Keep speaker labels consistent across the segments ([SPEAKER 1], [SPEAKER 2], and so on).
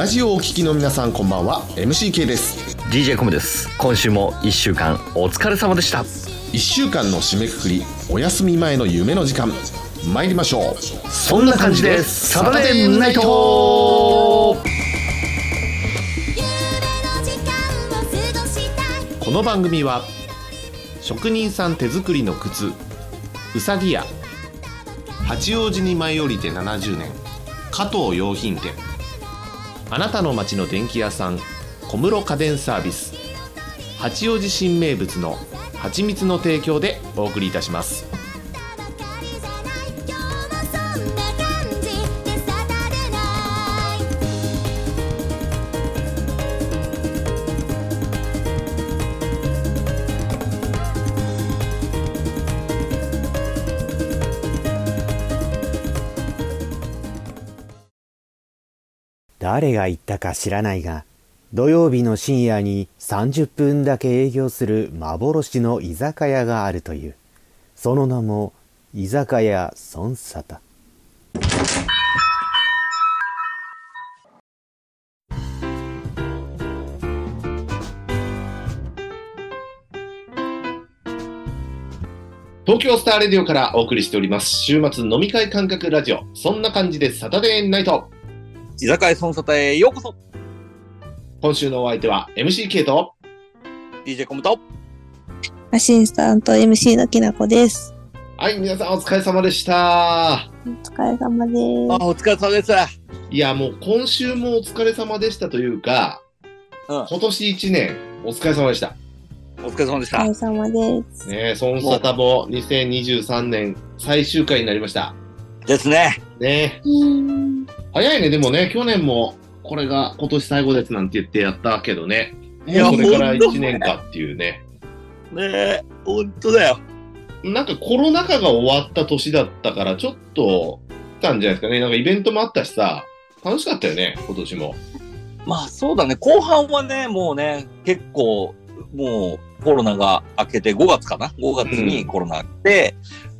[SPEAKER 1] ラジオをお聞きの皆さんこんばんは。MCK です。
[SPEAKER 2] DJ コムです。今週も1週間お疲れ様でした。
[SPEAKER 1] 1週間の締めくくりお休み前の夢の時間。参りましょう。
[SPEAKER 2] そんな感じです。サタデーナイト。
[SPEAKER 1] この番組は職人さん手作りの靴うさぎ屋。八王子に舞い降りて70年。加藤洋品店あなたの街の電気屋さん小室家電サービス八王子新名物の蜂蜜の提供でお送りいたします。
[SPEAKER 3] 誰が言ったか知らないが、土曜日の深夜に30分だけ営業する幻の居酒屋があるという。その名も、居酒屋孫沙汰。
[SPEAKER 1] 東京スターレディオからお送りしております週末飲み会感覚ラジオそんな感じでサタデーナイト
[SPEAKER 2] 居酒屋孫沙汰へようこそ。
[SPEAKER 1] 今週のお相手は MCK と
[SPEAKER 2] DJ コムと。
[SPEAKER 4] アシスタント MC のきなこです。
[SPEAKER 1] はい皆さんお疲れ様でした。
[SPEAKER 4] お疲れ様です。
[SPEAKER 2] あお疲れ様です。
[SPEAKER 1] いやもう今週もお疲れ様でしたというか
[SPEAKER 2] うん。
[SPEAKER 1] 今年1年お疲れ様でした。
[SPEAKER 2] お疲れ様でした。
[SPEAKER 4] お疲れ様です。
[SPEAKER 1] ねえ孫沙汰も2023年最終回になりました。
[SPEAKER 2] ですね
[SPEAKER 1] ね。早いねでもね去年もこれが今年最後ですなんて言ってやったけどね。
[SPEAKER 2] いや
[SPEAKER 1] もうそれから
[SPEAKER 2] ほんと
[SPEAKER 1] 1年かっていうね。
[SPEAKER 2] ねえほんとだよ。
[SPEAKER 1] なんかコロナ禍が終わった年だったから、ちょっと、来たんじゃないですかね。なんかイベントもあったしさ、楽しかったよね、今年も。
[SPEAKER 2] まあそうだね。後半はねもうね結構もうコロナが明けて5月かな？5月にコロナあって、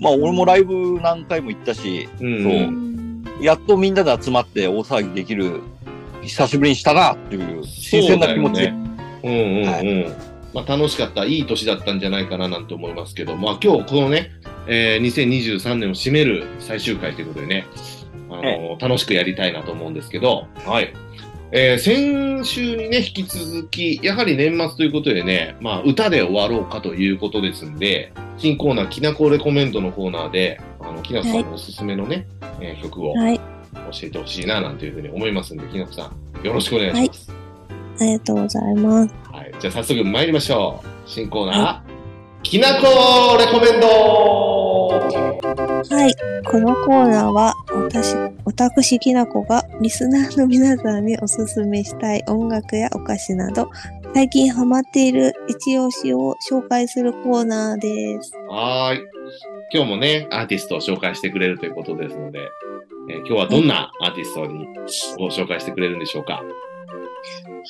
[SPEAKER 2] まあ俺もライブ何回も行ったし
[SPEAKER 1] うん。
[SPEAKER 2] そう。やっとみんなで集まって大騒ぎできる久しぶりにしたなっていう新鮮な気持ち。で、
[SPEAKER 1] そうね。うんうんうん。まあ楽しかった、いい年だったんじゃないかななんて思いますけど、まあ今日このね、えー2023年を締める最終回ということでね、あの
[SPEAKER 2] え。
[SPEAKER 1] 楽しくやりたいなと思うんですけど、はい。えー先週にね、引き続き、やはり年末ということでね、まあ、歌で終わろうかということですんで、新コーナー、きなこレコメンドのコーナーで、あの、きなこさんのおすすめのね、えー曲を
[SPEAKER 4] はい。
[SPEAKER 1] 教えてほしいな、なんていうふうに思いますんで、きなこさん、よろしくお願いします。
[SPEAKER 4] ありがとうございます。
[SPEAKER 1] はい。じゃあ早速参りましょう。新コーナー、きなこレコメンド
[SPEAKER 4] はい。このコーナーは、私、私きなこがリスナーの皆さんにおすすめしたい音楽やお菓子など、最近ハマっている一押しを紹介するコーナーです。
[SPEAKER 1] はーい。今日もね、アーティストを紹介してくれるということですので、えー今日はどんなアーティストにご紹介してくれるんでしょうか？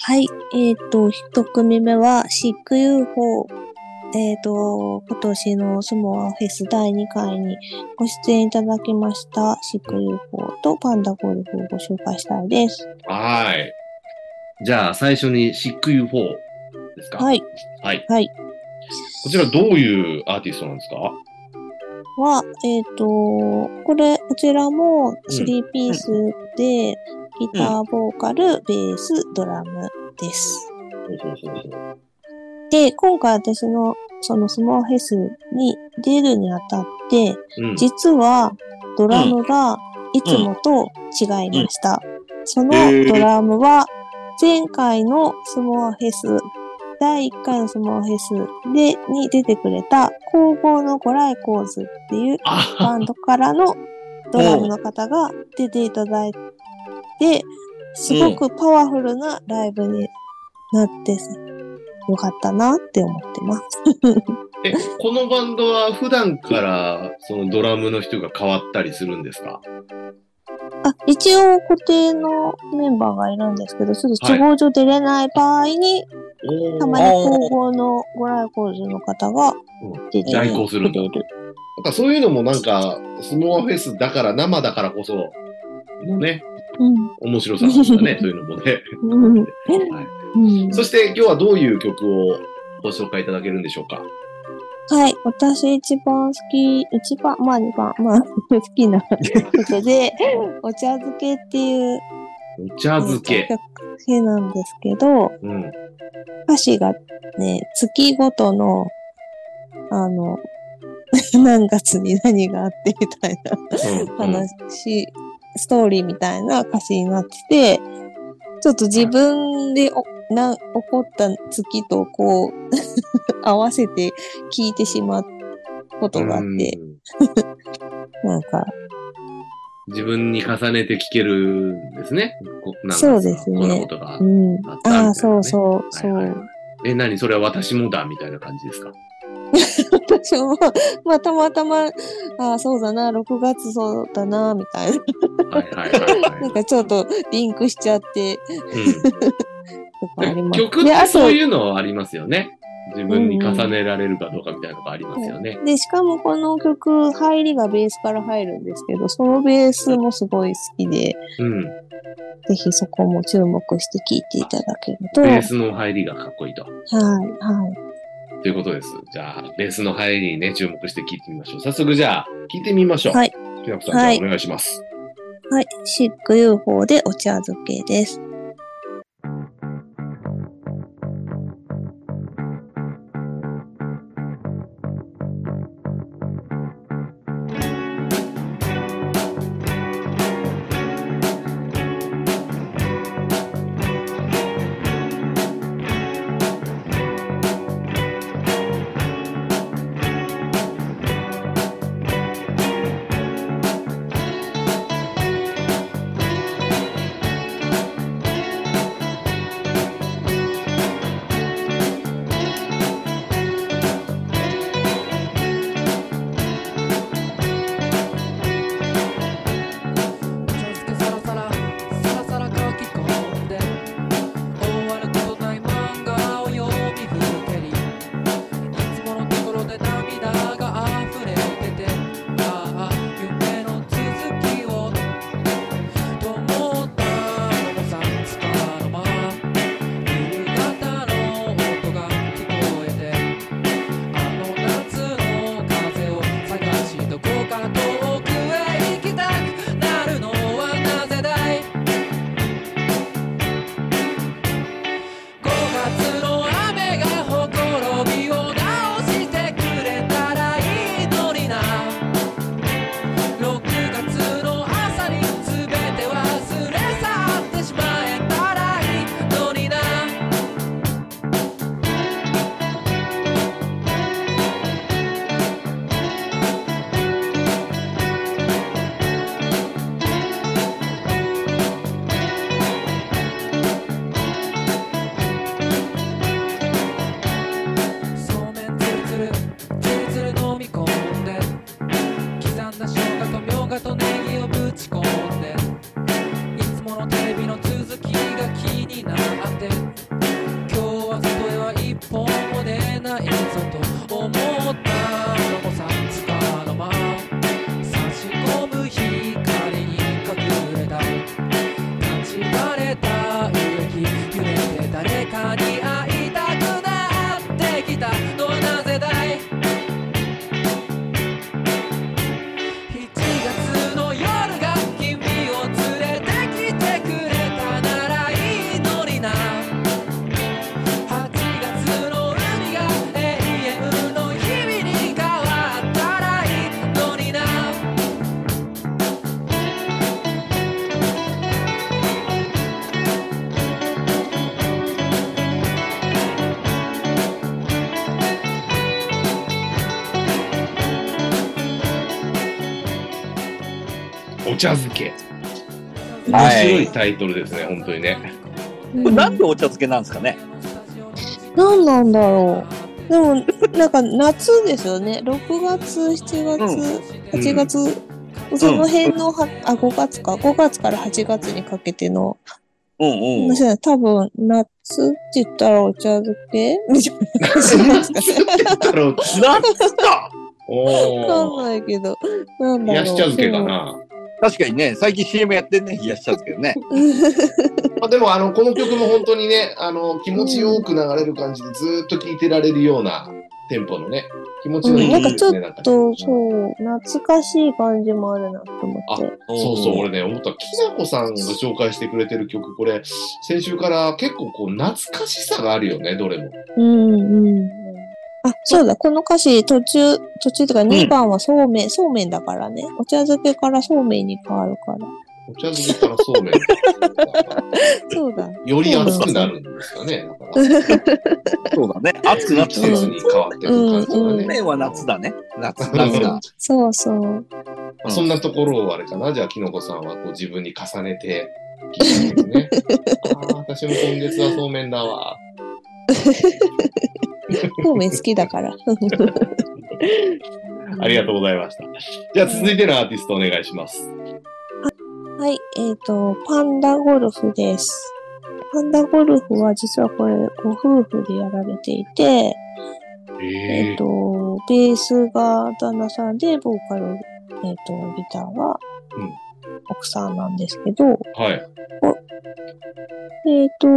[SPEAKER 4] はい。えっ、と、一組目は、シック UFO。えっ、と、今年のスモアフェス第2回にご出演いただきました、シック UFO とパンダゴルフをご紹介したいです。
[SPEAKER 1] はーい。じゃあ最初にシック UFO ですか？。
[SPEAKER 4] はいい。
[SPEAKER 1] はい。
[SPEAKER 4] はい。
[SPEAKER 1] こちらどういうアーティストなんですか？
[SPEAKER 4] は、えっ、と、これ、こちらも3ピースで、ギター、ボーカル、ベース、ドラムです。
[SPEAKER 1] ほうほうほうほう
[SPEAKER 4] で、今回私のそのスモアフェスに出るにあたって、
[SPEAKER 1] うん。
[SPEAKER 4] 実はドラムがいつもと違いました。そのドラムは前回のスモアフェス、第1回のスモアフェスで、に出てくれた工房のゴライコーズっていう
[SPEAKER 1] あ
[SPEAKER 4] バンドからのドラムの方が出ていただいて、すごくパワフルなライブになってよかったなって思ってます。
[SPEAKER 1] え、このバンドは普段からそのドラムの人が変わったりするんですか？
[SPEAKER 4] あ、一応固定のメンバーがいるんですけど、ちょっと都合上出れない場合に、
[SPEAKER 1] おー
[SPEAKER 4] たまに高校のご来光寺の方が出て
[SPEAKER 1] 代行するんだ。なんかそういうのもなんか、スモアフェスだから、生だからこそ、のね、
[SPEAKER 5] うん。
[SPEAKER 1] 面白さなんだね、そういうのもね。
[SPEAKER 5] うん。
[SPEAKER 1] はい
[SPEAKER 5] うん。
[SPEAKER 1] そして今日はどういう曲をご紹介いただけるんでしょうか？
[SPEAKER 5] はい。私一番好き、一番、まあ二番、まあ 好きな曲で、お茶漬けっていう
[SPEAKER 1] お茶漬け。
[SPEAKER 5] 曲なんですけど、
[SPEAKER 1] うん。
[SPEAKER 5] 歌詞がね、月ごとの、あの、何月に何があってみたいな
[SPEAKER 1] うん
[SPEAKER 5] 話、ストーリーみたいな歌詞になってて、ちょっと自分でおな起こった月とこう、合わせて聞いてしまうことがあって、
[SPEAKER 1] うん
[SPEAKER 5] なんか、
[SPEAKER 1] 自分に重ねて聴けるんですね。
[SPEAKER 5] そうですね
[SPEAKER 1] こんなことが
[SPEAKER 5] う。ん。
[SPEAKER 1] あったみたいなね
[SPEAKER 5] ああ、そうそう、そう。
[SPEAKER 1] はいはいえ、何？それは私もだみたいな感じですか？
[SPEAKER 5] 私も、まあ、たまたま、ああ、そうだな、6月そうだな、みたいな。
[SPEAKER 1] はいはいはい
[SPEAKER 5] な
[SPEAKER 1] は
[SPEAKER 5] んかちょっとリンクしちゃって、
[SPEAKER 1] うん、
[SPEAKER 5] ます。
[SPEAKER 1] 曲ってそう、いうのありますよね。自分に重ねられるかどうかみたいなのがありますよね。
[SPEAKER 5] で、しかもこの曲、入りがベースから入るんですけど、そのベースもすごい好きで、
[SPEAKER 1] うん。
[SPEAKER 5] ぜひそこも注目して聴いていただけると、
[SPEAKER 1] ベ
[SPEAKER 5] はい、
[SPEAKER 1] ースの入りがかっこいいと。
[SPEAKER 5] はい。
[SPEAKER 1] ということです。じゃあ、ベースの入りにね、注目して聞いてみましょう。早速じゃあ、聞いてみましょう。
[SPEAKER 5] はい。
[SPEAKER 1] きなこさん、
[SPEAKER 5] はい
[SPEAKER 1] じゃあお願いします。
[SPEAKER 5] はい。シック UFO でお茶漬けです。
[SPEAKER 1] 面
[SPEAKER 2] はい
[SPEAKER 1] 白いタイトルですね、本当にね。
[SPEAKER 2] これなんでお茶漬けなんですかね？
[SPEAKER 5] 何なんだろう。でも、なんか夏ですよね。6月、7月、8月、その辺のは、あ、5月か。5月から8月にかけての、
[SPEAKER 2] うんうん。
[SPEAKER 5] 面白い多分、夏って言ったらお茶漬け？みたいな感じなんですか
[SPEAKER 2] 夏か
[SPEAKER 1] お
[SPEAKER 5] わかん
[SPEAKER 1] ー。
[SPEAKER 5] ないけど、なんだろう。
[SPEAKER 1] 冷やし茶漬けかな。
[SPEAKER 2] 確かにね、最近 CM やってんね、冷やしちゃうんですけどね。
[SPEAKER 1] まあ、でもあのこの曲も本当にねあの気持ちよく流れる感じでずーっと聴いてられるようなテンポのね気持ちのいい
[SPEAKER 4] うんなんかちょっ
[SPEAKER 1] ねなんか
[SPEAKER 4] と、そう、懐かしい感じもあるなと思って。
[SPEAKER 1] そうそう、俺ね、思った。きなこさんが紹介してくれてる曲、これ、先週から結構こう、懐かしさがあるよね、どれも。
[SPEAKER 4] うんうん。あ、そうだ、この歌詞途中、途中とか2番はそうめん、そうめんだからね。お茶漬けからそうめんに変わるから。
[SPEAKER 1] お茶漬けからそうめん。
[SPEAKER 4] そうだ。
[SPEAKER 1] より熱くなるんですかね。
[SPEAKER 2] そうだね。暑くなって
[SPEAKER 1] 季節に変わっていく感じが
[SPEAKER 4] うん
[SPEAKER 1] ね。
[SPEAKER 2] 麺は夏だね。夏、夏だ。
[SPEAKER 4] そうそう。
[SPEAKER 2] うん
[SPEAKER 1] そんなところをあれかな、じゃあ、きのこさんはこう自分に重ねて聞いてるんですね。ああ、私も今月はそうめんだわ。
[SPEAKER 4] そうめん好きだから。
[SPEAKER 1] ありがとうございました。じゃあ、続いてのアーティストお願いします。
[SPEAKER 4] はい、えっ、と、パンダゴルフです。パンダゴルフは実はこれ、ご夫婦でやられていて、えっ、
[SPEAKER 1] え
[SPEAKER 4] と、ベースが旦那さんで、ボーカル、えっ、と、ギターは奥さんなんですけど、
[SPEAKER 1] はい。
[SPEAKER 4] えっ、と、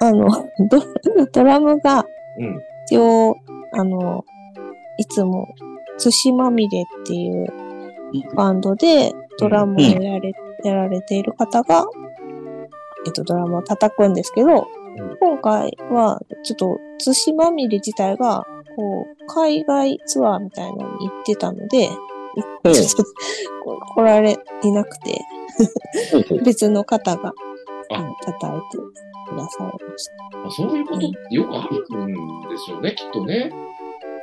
[SPEAKER 4] あの、ド ドラムが、
[SPEAKER 1] うん。
[SPEAKER 4] 一応、あの、いつも、寿司まみれっていうバンドでドラムをやられ,、やられている方が、えっと、ドラムを叩くんですけど、
[SPEAKER 1] うん。
[SPEAKER 4] 今回は、ちょっと、寿司まみれ自体が、こう、海外ツアーみたいなのに行ってたので、
[SPEAKER 2] うん。
[SPEAKER 4] ちょっ来られいなくて、別の方が
[SPEAKER 1] あ。
[SPEAKER 4] 叩いてくださいました。
[SPEAKER 1] あそういうことってよくあるんでしょうね、きっとね。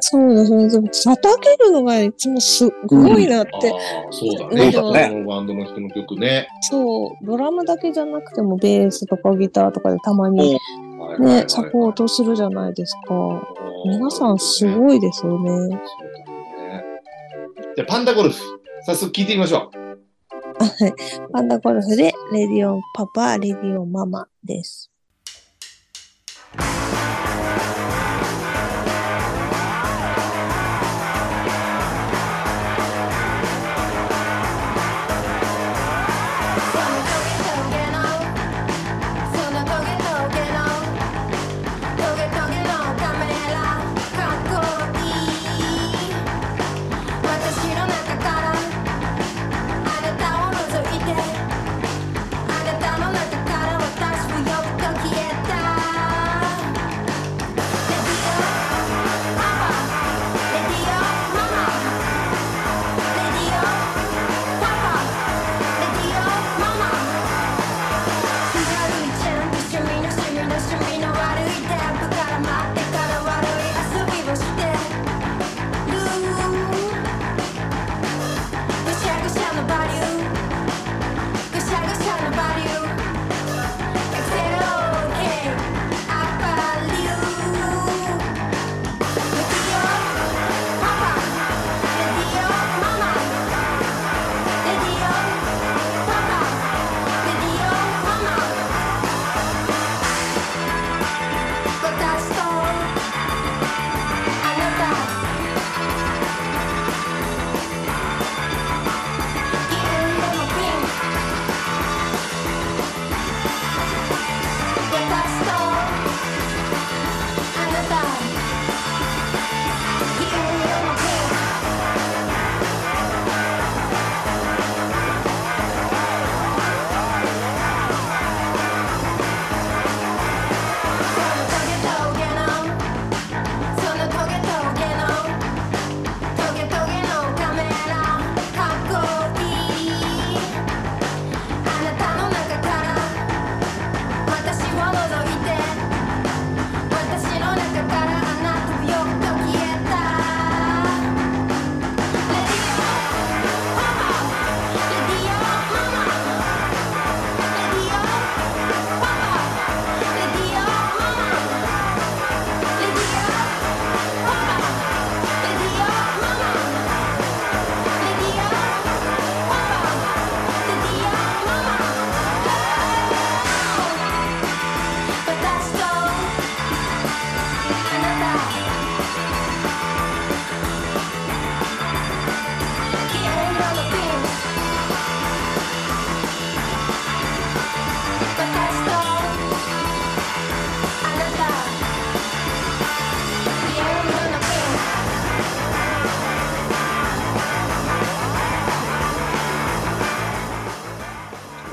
[SPEAKER 4] そうですね。でも、叩けるのがいつもすごいなって。
[SPEAKER 1] うだね。
[SPEAKER 2] そうだね
[SPEAKER 1] このバンドの人の曲ね。
[SPEAKER 4] そう、ドラムだけじゃなくても、ベースとかギターとかでたまにね、サポートするじゃないですか。皆さんす
[SPEAKER 1] い。
[SPEAKER 4] ごいですよね。
[SPEAKER 1] そうだね。じゃあ、パンダゴルフ。早速聞いてみましょう。
[SPEAKER 4] はい。パンダゴルフで、レディオンパパ、レディオンママです。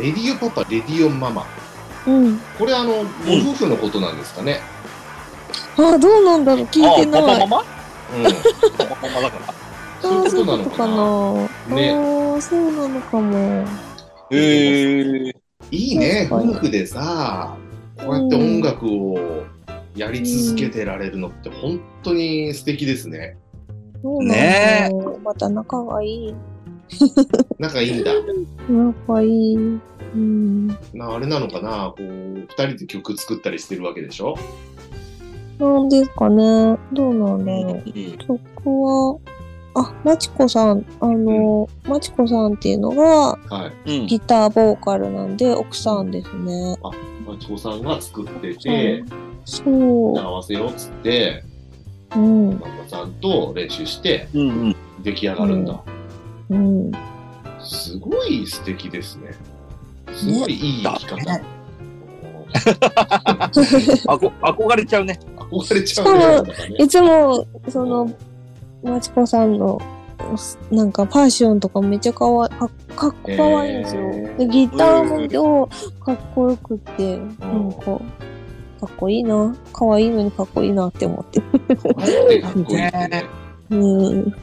[SPEAKER 1] レディオパパ、レディオママ。
[SPEAKER 4] うん。
[SPEAKER 1] これあの、ご夫婦のことなんですかね。
[SPEAKER 4] あ、どうなんだろう聞いて
[SPEAKER 2] あ、パ
[SPEAKER 4] ない。
[SPEAKER 2] パママ？
[SPEAKER 1] う
[SPEAKER 2] パパママだから。
[SPEAKER 1] ん。そういうことなのかな。
[SPEAKER 4] な。
[SPEAKER 1] ね
[SPEAKER 4] ああ、そうなのかも。
[SPEAKER 2] へえ。
[SPEAKER 1] いいね、夫婦でさ、こうやって音楽をやり続けてられるのって本当に素敵ですね。
[SPEAKER 4] そうなんだよ。また仲がいい。
[SPEAKER 1] 仲いいんだ。
[SPEAKER 4] 仲いい。うん。
[SPEAKER 1] なあれなのかな、こう、二人で曲作ったりしてるわけでしょ？
[SPEAKER 4] なんですかね。どうなんだろう。
[SPEAKER 2] うん
[SPEAKER 4] 曲は、あ、まちこさん、あの、まちこさんっていうのが
[SPEAKER 1] はい。
[SPEAKER 2] うん。
[SPEAKER 4] ギターボーカルなんで奥さんですね。
[SPEAKER 1] まちこさんが作ってて、
[SPEAKER 4] そう。
[SPEAKER 1] 合わせようっつって、
[SPEAKER 4] うん。
[SPEAKER 1] ママさんと練習して
[SPEAKER 2] うんうん。
[SPEAKER 1] 出来上がるんだ。
[SPEAKER 4] うん。
[SPEAKER 1] すごい素敵ですね。すごいいい生き方。
[SPEAKER 2] だあこ憧れちゃうね。
[SPEAKER 1] 憧れちゃうね。ね
[SPEAKER 4] いつも、その、まちこさんの、なんかパッションとかめっちゃかわかかっこかわいいんですよ。
[SPEAKER 1] へー
[SPEAKER 4] でギターも超かっこよくって、なんか、かっこいいな。かわいいのにかっこいいなって思って。
[SPEAKER 1] かっこいいね。
[SPEAKER 4] うん。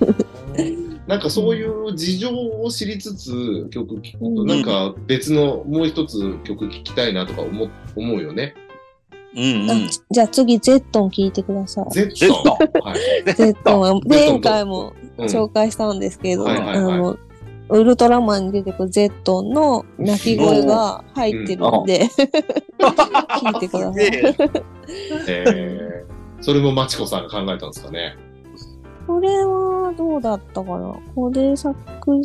[SPEAKER 1] なんかそういう事情を知りつつ曲聴くと、
[SPEAKER 4] うん
[SPEAKER 1] なんか別のもう一つ曲聴きたいなとか思思うよね。
[SPEAKER 4] あ
[SPEAKER 2] うんうん。
[SPEAKER 4] じゃあ次、ゼットン聞いてください。
[SPEAKER 1] Z。
[SPEAKER 2] Z
[SPEAKER 1] はい。
[SPEAKER 4] ゼットンは前回も
[SPEAKER 1] うん
[SPEAKER 4] 紹介したんですけど、
[SPEAKER 1] はいはいはい
[SPEAKER 4] あの、ウルトラマンに出てくるゼットンの鳴き声が入ってるんで、聞いてください。
[SPEAKER 2] で
[SPEAKER 1] えー、それもまちこさんが考えたんですかね。
[SPEAKER 4] これはどうだったかな？これ作、こ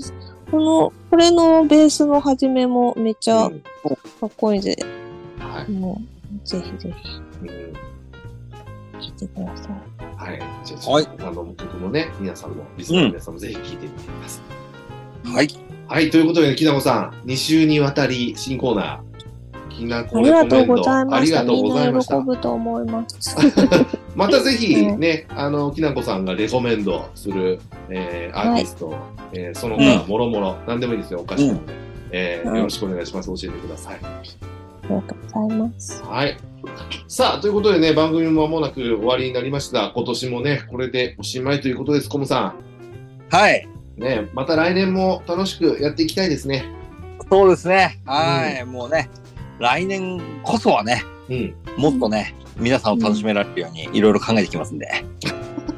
[SPEAKER 4] の、これのベースの始めもめっちゃ
[SPEAKER 1] うん
[SPEAKER 4] かっこいいんで、
[SPEAKER 1] はい。
[SPEAKER 4] もう、ぜひぜ
[SPEAKER 1] うん
[SPEAKER 4] ひ聞いてください。
[SPEAKER 1] はい。じゃあ、他の曲もね、皆さんも、リスナーの皆さんもぜひ聴いてみてください。
[SPEAKER 2] はい。
[SPEAKER 1] はい。ということで、きなこさん、2週にわたり新コーナー、きなこ
[SPEAKER 4] ありがとうござい
[SPEAKER 1] あ
[SPEAKER 4] ました。
[SPEAKER 1] りがとうございました
[SPEAKER 4] 喜。ぶと思います。
[SPEAKER 1] またぜひね、あの、きなこさんがレコメンドする、えーアーティスト、えーその他、もろもろ、なんでもいいですよ、お菓子でもね、えー
[SPEAKER 4] はい
[SPEAKER 1] よろしくお願いします。教えてください。
[SPEAKER 4] ありがとうございます。
[SPEAKER 1] はい。さあ、ということでね、番組も間もなく終わりになりました。今年もね、これでおしまいということです、コムさ
[SPEAKER 2] はい。
[SPEAKER 1] ん。ね、また来年も楽しくやっていきたいですね。
[SPEAKER 2] そうですね。はい。もうね、来年こそはね、
[SPEAKER 1] うん。
[SPEAKER 2] もっとね、皆さんを楽しめられるようにいろいろ考えていきますんで。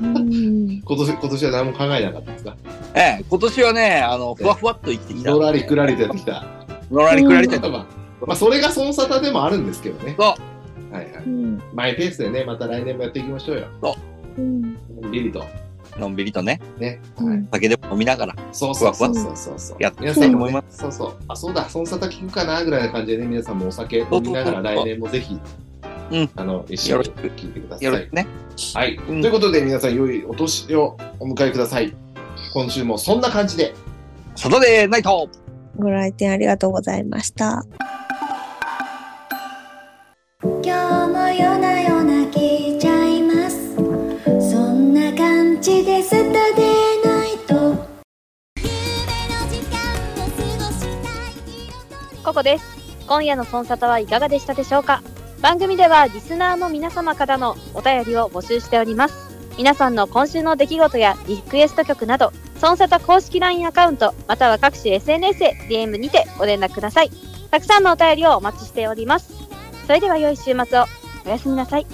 [SPEAKER 4] うん。
[SPEAKER 1] 今年、今年は何も考えなかったですか？
[SPEAKER 2] ええ、今年はね、あの、ふわふわっと生きてきた。
[SPEAKER 1] のらりくらりとやってきた。
[SPEAKER 2] のらりくらりとやって
[SPEAKER 1] まあ、まあ、それがその沙汰でもあるんですけどね。
[SPEAKER 2] そ
[SPEAKER 1] はいはい。
[SPEAKER 4] うん。
[SPEAKER 1] マイペースでね、また来年もやっていきましょうよ。
[SPEAKER 4] うん。
[SPEAKER 1] のんびりと。
[SPEAKER 2] のんびりとね、
[SPEAKER 1] ね。
[SPEAKER 4] うん
[SPEAKER 1] はい。
[SPEAKER 2] 酒でも飲みながら。
[SPEAKER 1] そうそうそう
[SPEAKER 2] ふ
[SPEAKER 1] そうそうそう。
[SPEAKER 2] やってい
[SPEAKER 1] 皆さんも、
[SPEAKER 2] きたいと思いま
[SPEAKER 1] ね、そうそう。あ、そうだ、その沙汰聞くかなぐらいな感じでね、皆さんもお酒飲みながら来年もぜひ、
[SPEAKER 2] うん
[SPEAKER 1] あの、一緒に聞いてください。
[SPEAKER 2] よろしくね。
[SPEAKER 1] はい。
[SPEAKER 2] うん
[SPEAKER 1] ということで、皆さん、良いお年をお迎えください。今週もそんな感じで。
[SPEAKER 2] サタデーナイト
[SPEAKER 4] ご来店ありがとうございました。
[SPEAKER 6] 子です。今夜のソンサタはいかがでしたでしょうか？番組ではリスナーの皆様からのお便りを募集しております。皆さんの今週の出来事やリクエスト曲など、ソンサタ公式 LINE アカウント、または各種 SNS で DM にてご連絡ください。たくさんのお便りをお待ちしております。それでは良い週末を。おやすみなさい。